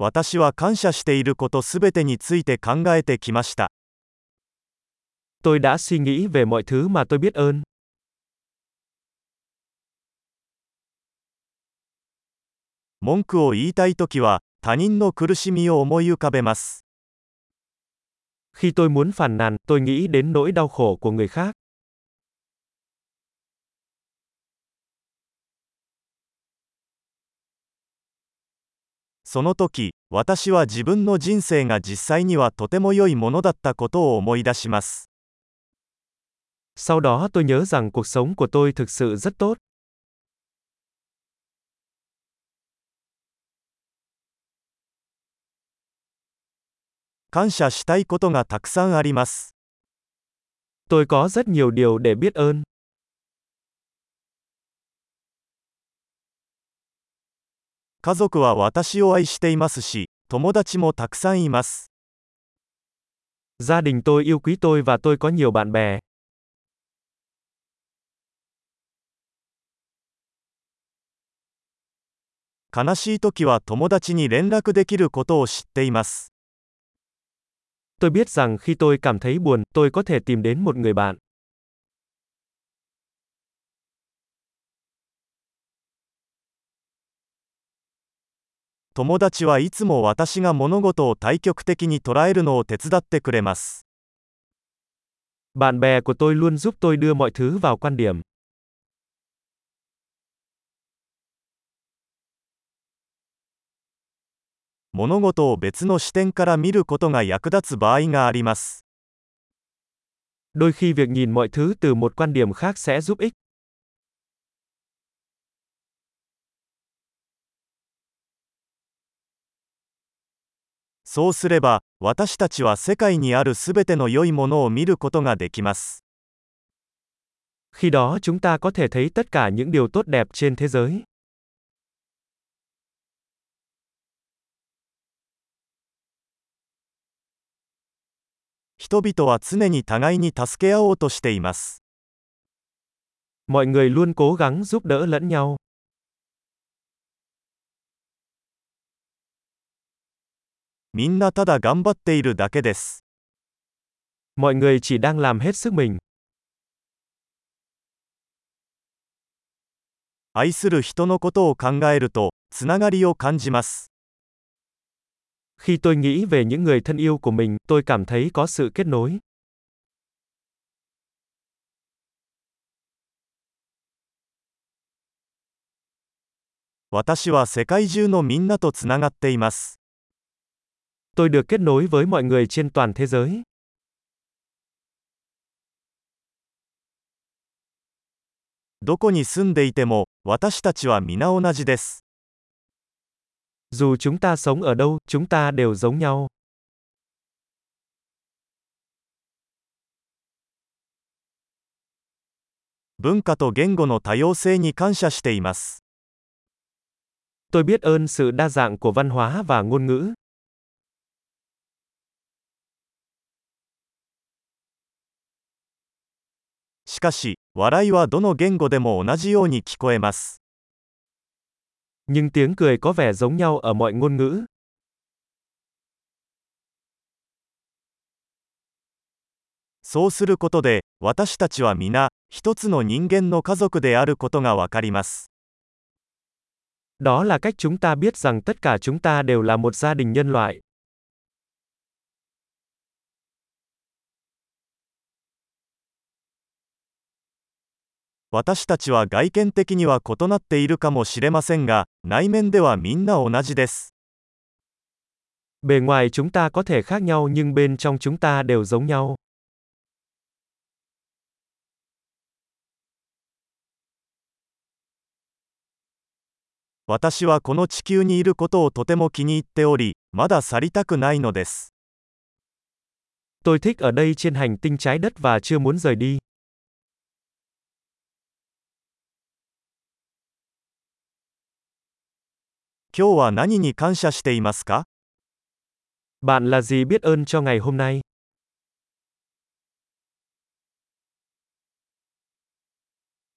私は感謝していることすべてについて考えてきました。Tôi đã suy nghĩ về mọi thứ mà tôi biết ơn. 文句を言いたいときは、他人の苦しみを思い浮かべます。Khi tôi muốn phàn nàn, tôi nghĩ đến nỗi đau khổ của người khác. その時、私は自分の人生が実際にはとても良いものだったことを思い出します。Sau đó tôi nhớ rằng cuộc sống của tôi thực sự rất tốt. 感謝したいことがたくさんあります。Tôi có rất nhiều điều để biết ơn. 家族は私を愛していますし、友達もたくさんいます。Gia đình tôi yêu quý tôi và tôi có nhiều bạn bè. 悲しい時は友達に連絡できることを知っています。Tôi biết rằng khi tôi cảm thấy buồn, tôi có thể tìm đến một người bạn. 友達はいつも私が物事を対極的に捉えるのを手伝ってくれます。Bạn bè của tôi luôn giúp tôi đưa mọi thứ vào quan điểm. 物事を別の視点から見ることが役立つ場合があります。Đôi khi việc nhìn mọi thứ từ một quan điểm khác sẽ giúp ích. そうすれば、私たちは世界にあるすべての良いものを見ることができます。 Khi đó chúng ta có thể thấy tất cả những điều tốt đẹp trên thế giới. 人々は常に互いに助け合おうとしています。 Mọi người luôn cố gắng giúp đỡ lẫn nhau. みんなただ頑張っているだけです。 Mọi người chỉ đang làm hết sức mình. 愛する人のことを考えると、つながりを感じます。 Khi tôi nghĩ về những người thân yêu của mình, tôi cảm thấy có sự kết nối. 私は世界中のみんなとつながっています。 Tôi được kết nối với mọi người trên toàn thế giới. どこに住んでいても、私たちは皆同じです。 Dù chúng ta sống ở đâu, chúng ta đều giống nhau. 文化と言語の多様性に感謝しています。 Tôi biết ơn sự đa dạng của văn hóa và ngôn ngữ. しかし、笑いはどの言語でも同じように聞こえます。Nhưng tiếng cười có vẻ giống nhau ở mọi ngôn ngữ. そうすることで、私たちは皆、一つの人間の家族であることがわかります。Đó là cách chúng ta biết rằng tất cả chúng ta đều là một gia đình nhân loại. 私たちは外見的には異なっているかもしれませんが、内面ではみんな同じです。 Bề ngoài chúng ta có thể khác nhau nhưng bên trong chúng ta đều giống nhau. 私はこの地球にいることをとても気に入っており、まだ去りたくないのです。 Tôi thích ở đây trên hành tinh trái đất và chưa muốn rời đi. 今日は何に感謝していますか Bạn là gì biết ơn cho ngày hôm nay?